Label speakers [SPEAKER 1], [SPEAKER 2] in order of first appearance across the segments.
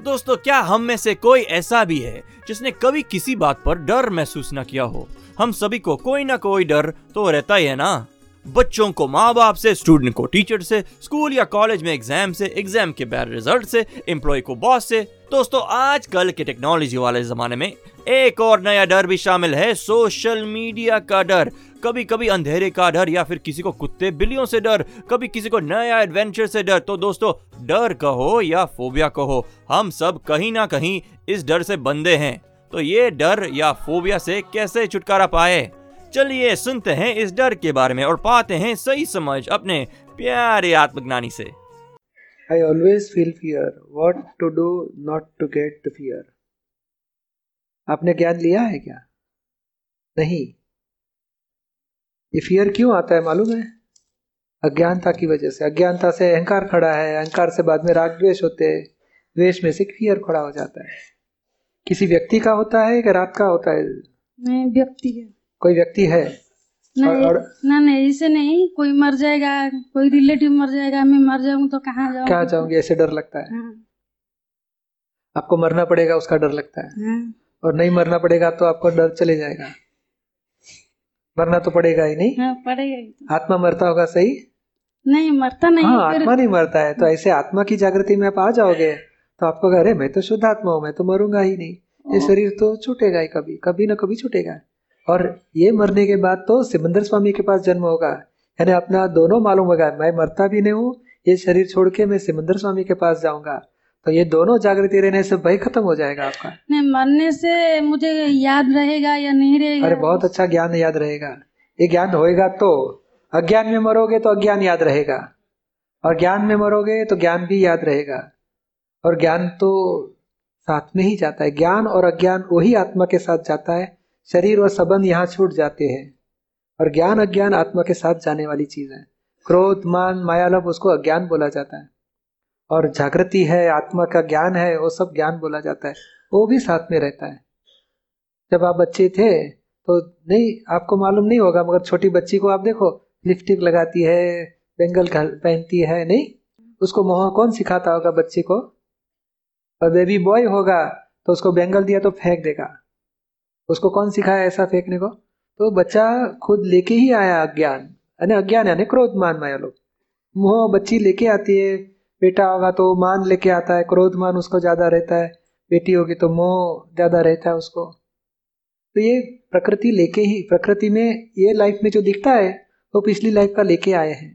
[SPEAKER 1] दोस्तों, क्या हम में से कोई ऐसा भी है जिसने कभी किसी बात पर डर महसूस न किया हो? हम सभी को कोई ना कोई डर तो रहता ही है ना? बच्चों को माँ बाप से स्टूडेंट को टीचर से स्कूल या कॉलेज में एग्ज़ाम से एग्ज़ाम के बैड रिज़ल्ट से एम्प्लॉय को बॉस से। दोस्तों, आजकल के टेक्नोलॉजी वाले जमाने में एक और नया डर भी शामिल है सोशल मीडिया का डर। कभी कभी अंधेरे का डर या फिर किसी को कुत्ते बिल्लियों से डर, कभी किसी को नया एडवेंचर से डर तो दोस्तों, डर कहो या फोबिया कहो, हम सब कहीं ना कहीं इस डर से बंधे हैं। तो ये डर या फोबिया से कैसे छुटकारा पाए? चलिए सुनते हैं इस डर के बारे में और पाते हैं सही समझ अपने प्यारे आत्मज्ञानी से।
[SPEAKER 2] Always feel fear. What to do not to get the fear? आपने ज्ञान लिया है क्या? नहीं। ये फियर क्यों आता है मालूम है? अज्ञानता की वजह से। अज्ञानता से अहंकार खड़ा है अहंकार से बाद में राग द्वेष होते हैं। द्वेष में से फियर खड़ा हो जाता है। किसी व्यक्ति का होता है कि रात का होता है?
[SPEAKER 3] नहीं व्यक्ति है।
[SPEAKER 2] कोई व्यक्ति है?
[SPEAKER 3] नहीं
[SPEAKER 2] और-
[SPEAKER 3] ना नहीं ऐसे नहीं कोई मर जाएगा कोई रिलेटिव मर जाएगा मैं मर जाऊँगी तो कहाँ जाऊँगी
[SPEAKER 2] क्या चाहूँगी ऐसे डर लगता है।
[SPEAKER 3] हाँ,
[SPEAKER 2] आपको मरना पड़ेगा उसका डर लगता है।
[SPEAKER 3] हाँ,
[SPEAKER 2] और नहीं मरना पड़ेगा तो आपको डर चले जाएगा। मरना तो पड़ेगा ही नहीं।
[SPEAKER 3] हाँ, पड़ेगा ही तो।
[SPEAKER 2] आत्मा मरता होगा सही?
[SPEAKER 3] नहीं मरता नहीं
[SPEAKER 2] हाँ आत्मा नहीं मरता है तो ऐसे आत्मा की जागृति में आप आ जाओगे तो आपको कह अरे मैं तो शुद्ध आत्मा हूँ मैं तो मरूँगा ही नहीं। ये शरीर तो छूटेगा ही कभी कभी ना कभी छूटेगा। और ये मरने के बाद तो सिमंदर स्वामी के पास जन्म होगा। यानी अपना दोनों मालूम होगा मैं मरता भी नहीं हूँ ये शरीर छोड़ के मैं सिमंदर स्वामी के पास जाऊँगा। तो ये दोनों जागृति रहने से भय खत्म हो जाएगा आपका।
[SPEAKER 3] नहीं मरने से मुझे याद रहेगा या नहीं रहेगा?
[SPEAKER 2] अरे बहुत अच्छा ज्ञान याद रहेगा। ये ज्ञान होएगा तो अज्ञान में मरोगे तो अज्ञान याद रहेगा। और ज्ञान में मरोगे तो ज्ञान भी याद रहेगा। और ज्ञान तो साथ में ही जाता है। ज्ञान और अज्ञान वही आत्मा के साथ जाता है। शरीर और संबंध यहाँ छूट जाते हैं। और ज्ञान अज्ञान आत्मा के साथ जाने वाली चीज़ है। क्रोध मान माया लोभ उसको अज्ञान बोला जाता है। और जागृति है, आत्मा का ज्ञान है, वो सब ज्ञान बोला जाता है। वो भी साथ में रहता है। जब आप बच्चे थे तो नहीं, आपको मालूम नहीं होगा, मगर छोटी बच्ची को आप देखो, लिपस्टिक लगाती है, बेंगल पहनती है, नहीं? उसको मोह कौन सिखाता होगा बच्चे को? और बेबी बॉय होगा तो उसको बेंगल दिया तो फेंक देगा। उसको कौन सिखाया ऐसा फेंकने को? तो बच्चा खुद लेके ही आया अज्ञान। यानी अज्ञान यानी क्रोध मान माया लोग। मोह बच्ची लेके आती है बेटा होगा तो मान लेके आता है क्रोध मान उसको ज़्यादा रहता है बेटी होगी तो मोह ज़्यादा रहता है उसको। तो ये प्रकृति लेके ही प्रकृति में ये लाइफ में जो दिखता है वो तो पिछली लाइफ का लेके आए हैं।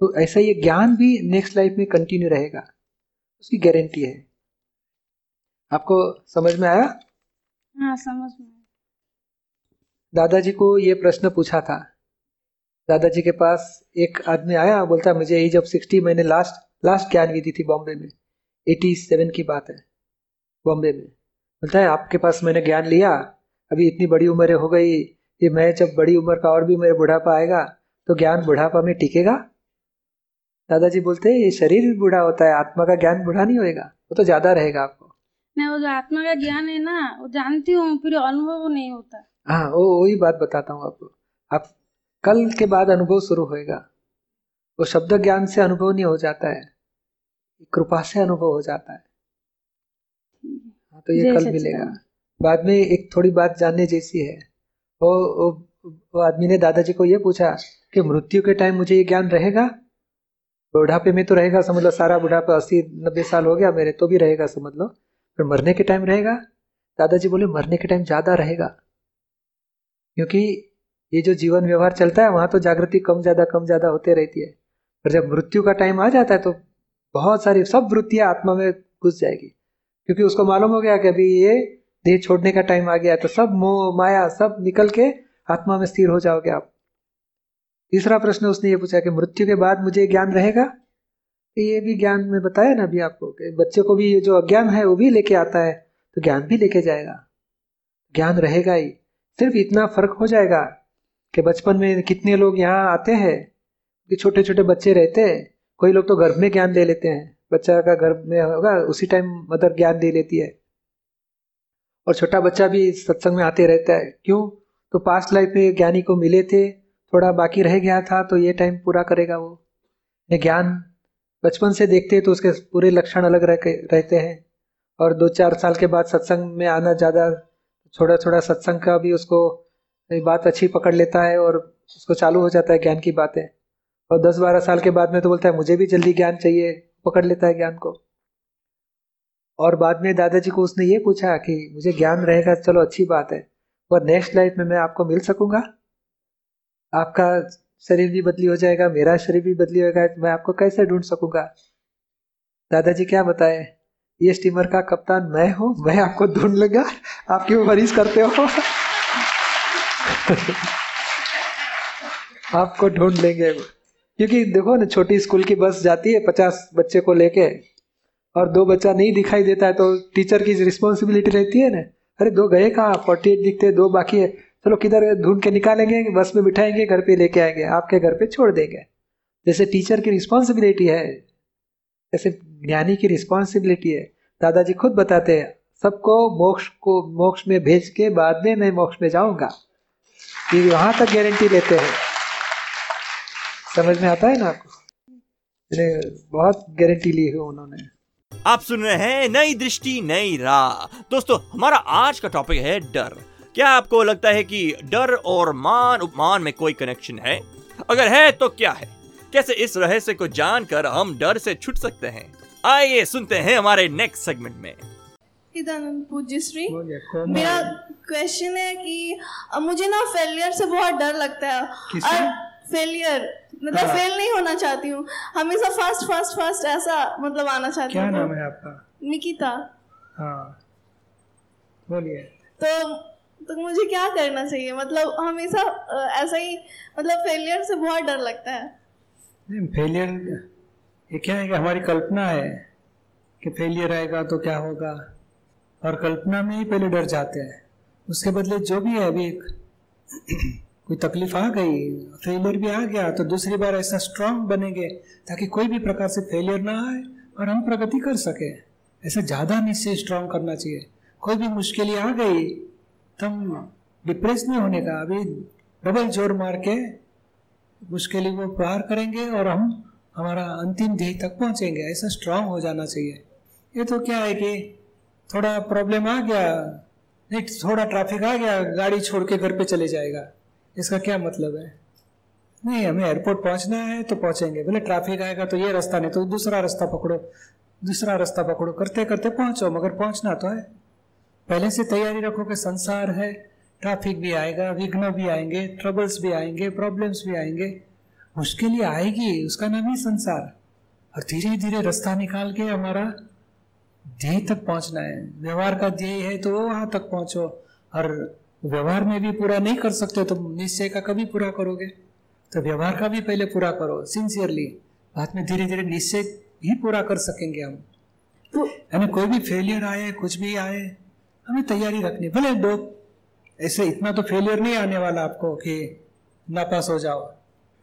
[SPEAKER 2] तो ऐसा ये ज्ञान भी नेक्स्ट लाइफ में कंटिन्यू रहेगा। उसकी गारंटी है। आपको समझ में आया?
[SPEAKER 3] हाँ समझ में।
[SPEAKER 2] दादाजी को ये प्रश्न पूछा था दादाजी के पास एक आदमी आया बोलता मुझे एज ऑफ़ सिक्सटी मैंने लास्ट लास्ट ज्ञान विधि थी बॉम्बे में। एटी सेवन की बात है बॉम्बे में। बोलता है आपके पास मैंने ज्ञान लिया अभी इतनी बड़ी उम्र हो गई ये मैं जब बड़ी उम्र का और भी मेरे बुढ़ापा आएगा तो ज्ञान बुढ़ापा में टिकेगा? दादाजी बोलते हैं ये शरीर भी बूढ़ा होता है आत्मा का ज्ञान बूढ़ा नहीं होएगा वो तो ज़्यादा रहेगा आपको।
[SPEAKER 3] नहीं वो जो आत्मा का ज्ञान है ना वो जानती हूँ फिर अनुभव नहीं होता।
[SPEAKER 2] हाँ वो वही बात बताता हूँ आपको। आप कल के बाद अनुभव शुरू होएगा। वो शब्द ज्ञान से अनुभव नहीं हो जाता है। कृपा से अनुभव हो जाता है। हाँ, तो ये कल मिलेगा। बाद में एक थोड़ी बात जानने जैसी है। वो वो, वो आदमी ने दादाजी को ये पूछा कि मृत्यु के टाइम मुझे ये ज्ञान रहेगा? बुढ़ापे में तो रहेगा समझ लो सारा बुढ़ापा अस्सी नब्बे साल हो गया मेरे तो भी रहेगा समझ लो। फिर मरने के टाइम रहेगा? दादाजी बोले मरने के टाइम ज़्यादा रहेगा। क्योंकि ये जो जीवन व्यवहार चलता है, वहाँ तो जागृति कम ज़्यादा कम ज़्यादा होते रहती है। पर जब मृत्यु का टाइम आ जाता है तो बहुत सारी, सब वृत्तियाँ आत्मा में घुस जाएगी। क्योंकि उसको मालूम हो गया कि अभी ये देह छोड़ने का टाइम आ गया है तो सब मोह, माया, सब निकल के आत्मा में स्थिर हो जाओगे आप। तीसरा प्रश्न उसने ये पूछा कि मृत्यु के बाद मुझे ज्ञान रहेगा? ये भी ज्ञान में बताया ना अभी आपको कि बच्चे को भी ये जो अज्ञान है, वो भी लेके आता है तो ज्ञान भी लेके जाएगा। ज्ञान रहेगा ही। सिर्फ़ इतना फ़र्क हो जाएगा कि बचपन में कितने लोग यहाँ आते हैं कि छोटे छोटे बच्चे रहते हैं। कोई लोग तो गर्भ में ज्ञान ले लेते हैं। बच्चा का गर्भ में होगा, उसी टाइम मदर ज्ञान दे लेती है। और छोटा बच्चा भी सत्संग में आते रहता है। क्यों? तो पास्ट लाइफ में ज्ञानी को मिले थे, थोड़ा बाकी रह गया था तो ये टाइम पूरा करेगा वो। ये ज्ञान बचपन से देखते हैं तो उसके पूरे लक्षण अलग रह रहते हैं। और दो चार साल के बाद सत्संग में आना ज़्यादा थोड़ा थोड़ा सत्संग का भी उसको बात अच्छी पकड़ लेता है और उसको चालू हो जाता है ज्ञान की बातें। और दस बारह साल के बाद में तो बोलता है, मुझे भी जल्दी ज्ञान चाहिए। पकड़ लेता है ज्ञान को। और बाद में दादाजी को उसने ये पूछा कि, मुझे ज्ञान रहेगा चलो अच्छी बात है और नेक्स्ट लाइफ में मैं आपको मिल सकूँगा? आपका शरीर भी बदली हो जाएगा, मेरा शरीर भी बदली होगा मैं आपको कैसे ढूंढ सकूँगा? दादाजी क्या बताए, ये स्टीमर का कप्तान मैं हूँ, मैं आपको ढूंढ लूँगा। आप क्यों मरीज़ करते हो। आपको ढूंढ लेंगे। क्योंकि देखो ना, छोटी स्कूल की बस जाती है पचास बच्चे को लेके, और दो बच्चा नहीं दिखाई देता है तो टीचर की रिस्पॉन्सिबिलिटी रहती है ना। अरे दो गए कहाँ? फोर्टी एट दिखते दो बाकी है। चलो किधर ढूंढ के निकालेंगे, बस में बिठाएँगे, घर पे लेके आएँगे, आपके घर पे छोड़ देंगे। जैसे टीचर की रिस्पॉन्सिबिलिटी है, जैसे ज्ञानी की रिस्पॉन्सिबिलिटी है, दादाजी खुद बताते हैं, सबको मोक्ष को, मोक्ष में भेज के बाद में मैं मोक्ष में जाऊँगा। ये वहाँ तक गारंटी लेते हैं। समझ में आता है ना आपको? बहुत गारंटी ली है उन्होंने।
[SPEAKER 1] आप सुन रहे हैं नई दृष्टि, नई राह। दोस्तों, हमारा आज का टॉपिक है डर। क्या आपको लगता है कि डर और मान, उपमान में कोई कनेक्शन है? अगर है तो क्या है? कैसे इस रहस्य को जानकर हम डर से छुट सकते हैं? आइए सुनते हैं हमारे नेक्स्ट सेगमेंट में।
[SPEAKER 4] पूज्य श्री मेरा क्वेश्चन है कि मुझे ना फेलियर से बहुत डर लगता है। और फेलियर मतलब हाँ। फेल नहीं होना चाहती हूँ। हमेशा फास्ट फास्ट फास्ट ऐसा मतलब आना चाहती
[SPEAKER 2] हूँ। क्या नाम है आपका?
[SPEAKER 4] निकिता।
[SPEAKER 2] हाँ। बोलिए।
[SPEAKER 4] तो तो मुझे क्या करना चाहिए? मतलब हमेशा ऐसा ही मतलब फेलियर से बहुत डर लगता है।
[SPEAKER 2] नहीं फेलियर ये क्या है कि हमारी कल्पना है कि फेलियर आएगा तो क्या होगा? और कल्पना में ही पहले डर जाते हैं। उसके बदले जो भी है, अभी कोई तकलीफ़ आ गई फेलियर भी आ गया तो दूसरी बार ऐसा स्ट्रांग बनेंगे ताकि कोई भी प्रकार से फेलियर ना आए और हम प्रगति कर सके। ऐसा ज़्यादा निश्चय स्ट्रांग करना चाहिए। कोई भी मुश्किल आ गई तब डिप्रेस नहीं होने का, अभी डबल ज़ोर मार के मुश्किल को पार करेंगे और हम हमारा अंतिम ध्येय तक पहुँचेंगे। ऐसा स्ट्रांग हो जाना चाहिए। ये तो क्या है कि थोड़ा प्रॉब्लम आ गया। नहीं, थोड़ा ट्रैफ़िक आ गया, गाड़ी छोड़ के घर पे चले जाएगा। इसका क्या मतलब है? नहीं, हमें एयरपोर्ट पहुँचना है तो पहुँचेंगे। बोले ट्रैफ़िक आएगा तो ये रास्ता नहीं तो दूसरा रास्ता पकड़ो। दूसरा रास्ता पकड़ो। करते करते पहुंचो, मगर पहुँचना तो है। पहले से तैयारी रखो कि संसार है। ट्रैफ़िक भी आएगा, विघ्न भी आएँगे ट्रबल्स भी आएँगे प्रॉब्लम्स भी आएँगे। मुश्किल आएगी, उसका नाम ही संसार। और धीरे धीरे रास्ता निकाल के हमारा ध्येय तक पहुँचना है। व्यवहार का ध्येय है तो वहाँ तक पहुंचो। और व्यवहार में भी पूरा नहीं कर सकते तो निश्चय का कभी पूरा करोगे। तो व्यवहार का भी पहले पूरा करो सिंसियरली बाद में धीरे धीरे निश्चय ही पूरा कर सकेंगे हम। तो यानी कोई भी फेलियर आए कुछ भी आए हमें तैयारी रखनी। भले दो ऐसे इतना तो फेलियर नहीं आने वाला आपको कि नापास हो जाओ।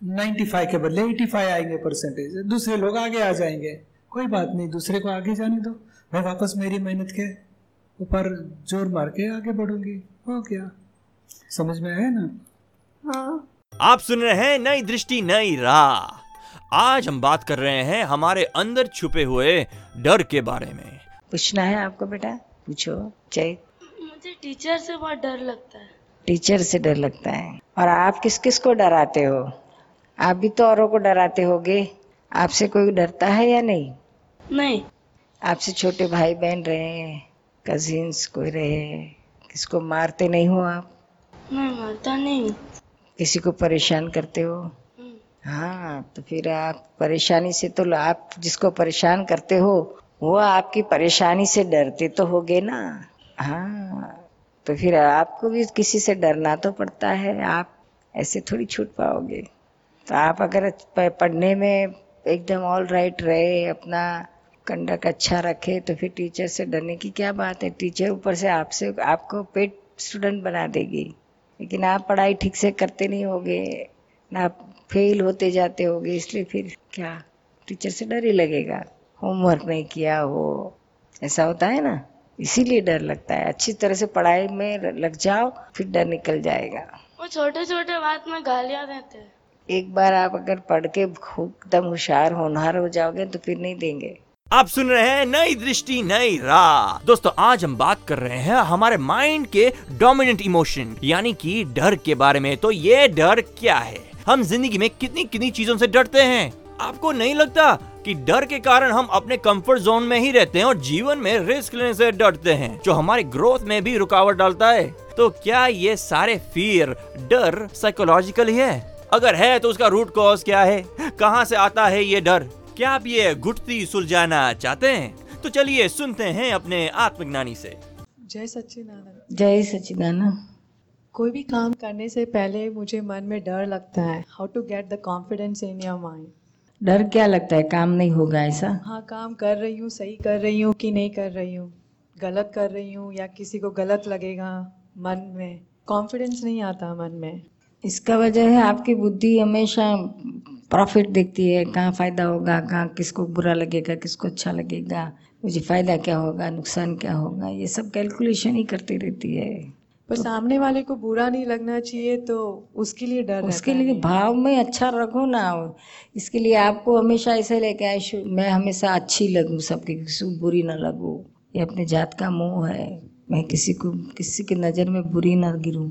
[SPEAKER 2] 95 के बदले 85 आएँगे परसेंटेज दूसरे लोग आगे आ जाएँगे। कोई बात नहीं दूसरे को आगे जाने दो। मैं वापस मेरी मेहनत के ऊपर ज़ोर मार के आगे बढ़ूँगी। हो गया। समझ में आया ना?
[SPEAKER 4] हाँ।
[SPEAKER 1] आप सुन रहे हैं नई दृष्टि नई राह। आज हम बात कर रहे हैं हमारे अंदर छुपे हुए डर के बारे में।
[SPEAKER 5] पूछना है आपको बेटा? पूछो जय।
[SPEAKER 6] मुझे टीचर से बहुत डर लगता है।
[SPEAKER 5] टीचर से डर लगता है। और आप किस किस को डराते हो? आप भी तो औरों को डराते होगे। आपसे कोई डरता है या नहीं?
[SPEAKER 6] नहीं।
[SPEAKER 5] आपसे छोटे भाई बहन रहे कजिन्स कोई रहे किसको मारते नहीं हो आप?
[SPEAKER 6] नहीं मारता नहीं।
[SPEAKER 5] किसी को परेशान करते हो? हम्म। हाँ तो फिर आप परेशानी से तो आप जिसको परेशान करते हो वो आपकी परेशानी से डरते तो होगे ना। हाँ तो फिर आपको भी किसी से डरना तो पड़ता है। आप ऐसे थोड़ी छूट पाओगे। तो आप अगर पढ़ने में एकदम ऑल राइट रहे अपना कंडक्ट अच्छा रखे तो फिर टीचर से डरने की क्या बात है? टीचर ऊपर से आपसे आपको पेट स्टूडेंट बना देगी। लेकिन आप पढ़ाई ठीक से करते नहीं होगे ना आप फेल होते जाते होगे इसलिए फिर क्या? टीचर से डर ही लगेगा। होमवर्क नहीं किया हो। ऐसा होता है ना? इसीलिए डर लगता है। अच्छी तरह से पढ़ाई में लग जाओ फिर डर निकल जाएगा।
[SPEAKER 6] वो छोटे छोटे बात में गालियाँ देते हैं।
[SPEAKER 5] एक बार आप अगर पढ़ के खूब एकदम होशियार होनहार हो जाओगे तो फिर नहीं देंगे।
[SPEAKER 1] आप सुन रहे हैं नई दृष्टि, नई राह। दोस्तों, आज हम बात कर रहे हैं हमारे माइंड के डोमिनेंट इमोशन यानी कि डर के बारे में। तो ये डर क्या है? हम ज़िंदगी में कितनी कितनी चीज़ों से डरते हैं? आपको नहीं लगता कि डर के कारण हम अपने कंफर्ट जोन में ही रहते हैं और जीवन में रिस्क लेने से डरते हैं, जो हमारे ग्रोथ में भी रुकावट डालता है? तो क्या ये सारे फियर डर साइकोलॉजिकल ही है? अगर है तो उसका रूट कॉज क्या है? कहाँ से आता है ये डर? क्या आप ये गुटती सुलझाना चाहते हैं? तो चलिए सुनते हैं अपने आत्मज्ञानी से।
[SPEAKER 7] जय सच्चिदानंद।
[SPEAKER 5] जय सचिदानंद
[SPEAKER 7] कोई भी काम करने से पहले मुझे मन में डर लगता है। How to get the confidence in your mind
[SPEAKER 5] डर क्या लगता है? काम नहीं होगा ऐसा?
[SPEAKER 7] हाँ काम कर रही हूँ सही कर रही हूँ कि नहीं कर रही हूँ? गलत कर रही हूँ या किसी को गलत लगेगा मन में? कॉन्फिडेंस नहीं आता मन में।
[SPEAKER 5] इसका वजह है आपकी बुद्धि हमेशा प्रॉफिट देखती है कहाँ फ़ायदा होगा कहाँ किसको बुरा लगेगा किसको अच्छा लगेगा मुझे फ़ायदा क्या होगा नुकसान क्या होगा ये सब कैलकुलेशन ही करती रहती है।
[SPEAKER 7] पर सामने वाले को बुरा नहीं लगना चाहिए तो उसके लिए डर
[SPEAKER 5] उसके लिए भाव में अच्छा रखो ना इसके लिए आपको हमेशा ऐसे लेके आए मैं हमेशा अच्छी लगूँ सबके किसी को बुरी ना लगूँ ये अपने जात का मोह है मैं किसी को किसी की नज़र में बुरी ना गिरूँ।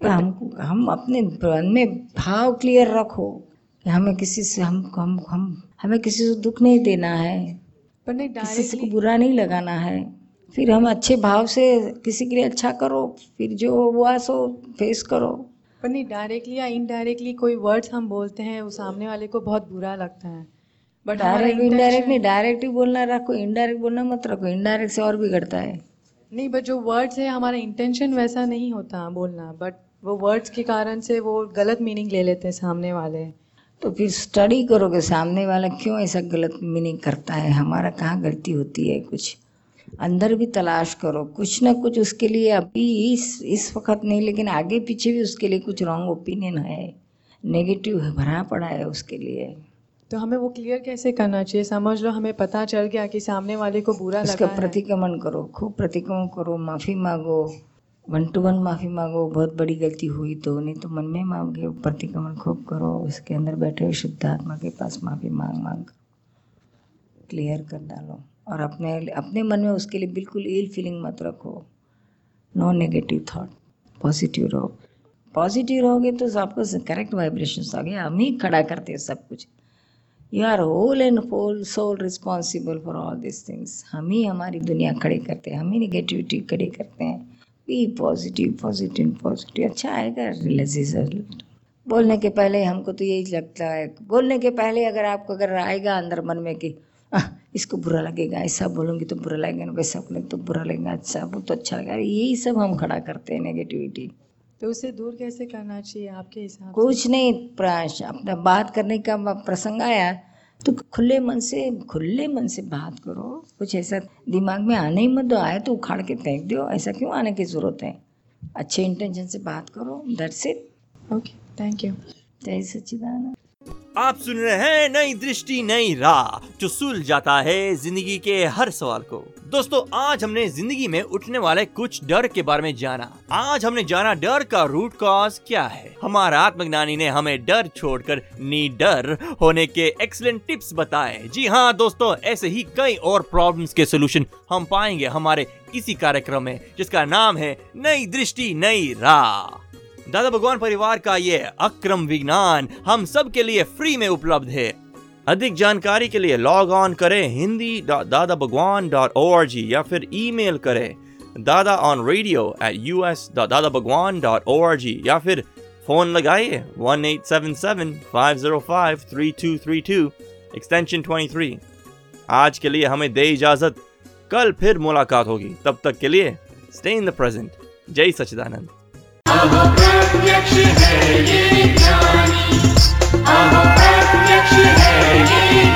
[SPEAKER 5] पर हमको हम अपने मन में भाव क्लियर रखो। कि हमें किसी से हम हम हम हमें किसी से दुख नहीं देना है।
[SPEAKER 7] पर नहीं
[SPEAKER 5] किसी से को बुरा नहीं लगाना है। फिर हम अच्छे भाव से किसी के लिए अच्छा करो फिर जो हुआ सो फेस करो।
[SPEAKER 7] पर नहीं डायरेक्टली या इनडायरेक्टली कोई वर्ड्स हम बोलते हैं वो सामने वाले को बहुत बुरा लगता है। बट
[SPEAKER 5] डायरेक्ट इनडायरेक्ट नहीं डायरेक्ट ही बोलना रखो इनडायरेक्ट बोलना मत रखो इनडायरेक्ट से और बिगड़ता है।
[SPEAKER 7] नहीं बट जो वर्ड्स है हमारा इंटेंशन वैसा नहीं होता बोलना बट वो वर्ड्स के कारण से वो गलत मीनिंग ले लेते हैं सामने वाले।
[SPEAKER 5] तो फिर स्टडी करोगे सामने वाला क्यों ऐसा गलत मीनिंग करता है? हमारा कहाँ गलती होती है कुछ? अंदर भी तलाश करो। कुछ ना कुछ उसके लिए अभी इस इस वक्त नहीं लेकिन आगे पीछे भी उसके लिए कुछ रॉन्ग ओपिनियन है। नेगेटिव है भरा पड़ा है उसके लिए।
[SPEAKER 7] तो हमें वो क्लियर कैसे करना चाहिए? समझ लो हमें पता चल गया कि सामने वाले को बुरा
[SPEAKER 5] उसका
[SPEAKER 7] लगा
[SPEAKER 5] प्रतिक्रमण करो खूब प्रतिक्रमण करो माफ़ी मांगो। वन टू वन माफ़ी मांगो, बहुत बड़ी गलती हुई तो नहीं तो मन में मांगे, प्रतिक्रमण खूब करो, उसके अंदर बैठे हुए शुद्ध आत्मा के पास माफ़ी मांग मांग। क्लियर कर डालो। और अपने अपने मन में उसके लिए बिल्कुल इल फीलिंग मत रखो। नो नेगेटिव थाट पॉजिटिव रहो। पॉजिटिव रहोगे तो आपको करेक्ट वाइब्रेशन आ गया हम ही खड़ा करते हैं सब कुछ। You are whole and whole sole responsible for all this things हम ही हमारी दुनिया खड़ी करते हैं। हम ही निगेटिविटी खड़ी करते हैं। बी पॉजिटिव पॉजिटिव पॉजिटिव अच्छा आएगा रिलेशन बोलने के पहले हमको तो यही लगता है। बोलने के पहले अगर आपको अगर आएगा अंदर मन में कि "आह, इसको बुरा लगेगा ऐसा बोलूँगी तो बुरा लगेगा वैसा बोलेंगे तो बुरा लगेगा अच्छा वो तो अच्छा लगेगा यही सब हम खड़ा करते हैं नेगेटिविटी
[SPEAKER 7] तो उसे दूर कैसे करना चाहिए आपके हिसाब से?
[SPEAKER 5] कुछ नहीं प्राश अपना बात करने का प्रसंग आया। तो खुले मन से खुले मन से बात करो। कुछ ऐसा दिमाग में आने ही मत दो आए तो उखाड़ के फेंक दो ऐसा क्यों आने की ज़रूरत है? अच्छे इंटेंशन से बात करो that's it
[SPEAKER 7] okay thank you
[SPEAKER 5] Jai Sachchidanand.
[SPEAKER 1] आप सुन रहे हैं नई दृष्टि, नई राह, जो सुलझाता है ज़िंदगी के हर सवाल को। दोस्तों, आज हमने ज़िंदगी में उठने वाले कुछ डर के बारे में जाना। आज हमने जाना डर का रूट कॉज क्या है? हमारा आत्मज्ञानी ने हमें डर छोड़कर नी डर होने के एक्सलेंट टिप्स बताए। जी हाँ दोस्तों, ऐसे ही कई और प्रॉब्लम्स के सोल्यूशन हम पाएँगे हमारे इसी कार्यक्रम में, जिसका नाम है नई दृष्टि, नई राह। दादा भगवान परिवार का ये अक्रम विज्ञान हम सब के लिए फ्री में उपलब्ध है। अधिक जानकारी के लिए लॉग ऑन करें हिंदी दादा Bhagwan dot O R G या फिर ईमेल करें Dada on radio at U S Dada Bhagwan dot O R G या फिर फ़ोन लगाइए one eight seven seven five zero five three two three two extension twenty three आज के लिए हमें दे इजाज़त। कल फिर मुलाकात होगी। तब तक के लिए स्टे इन द प्रेजेंट जय सच्चिदानंद।
[SPEAKER 8] प्रत्यक्ष है ये ज्ञानी। अब प्रत्यक्ष है ये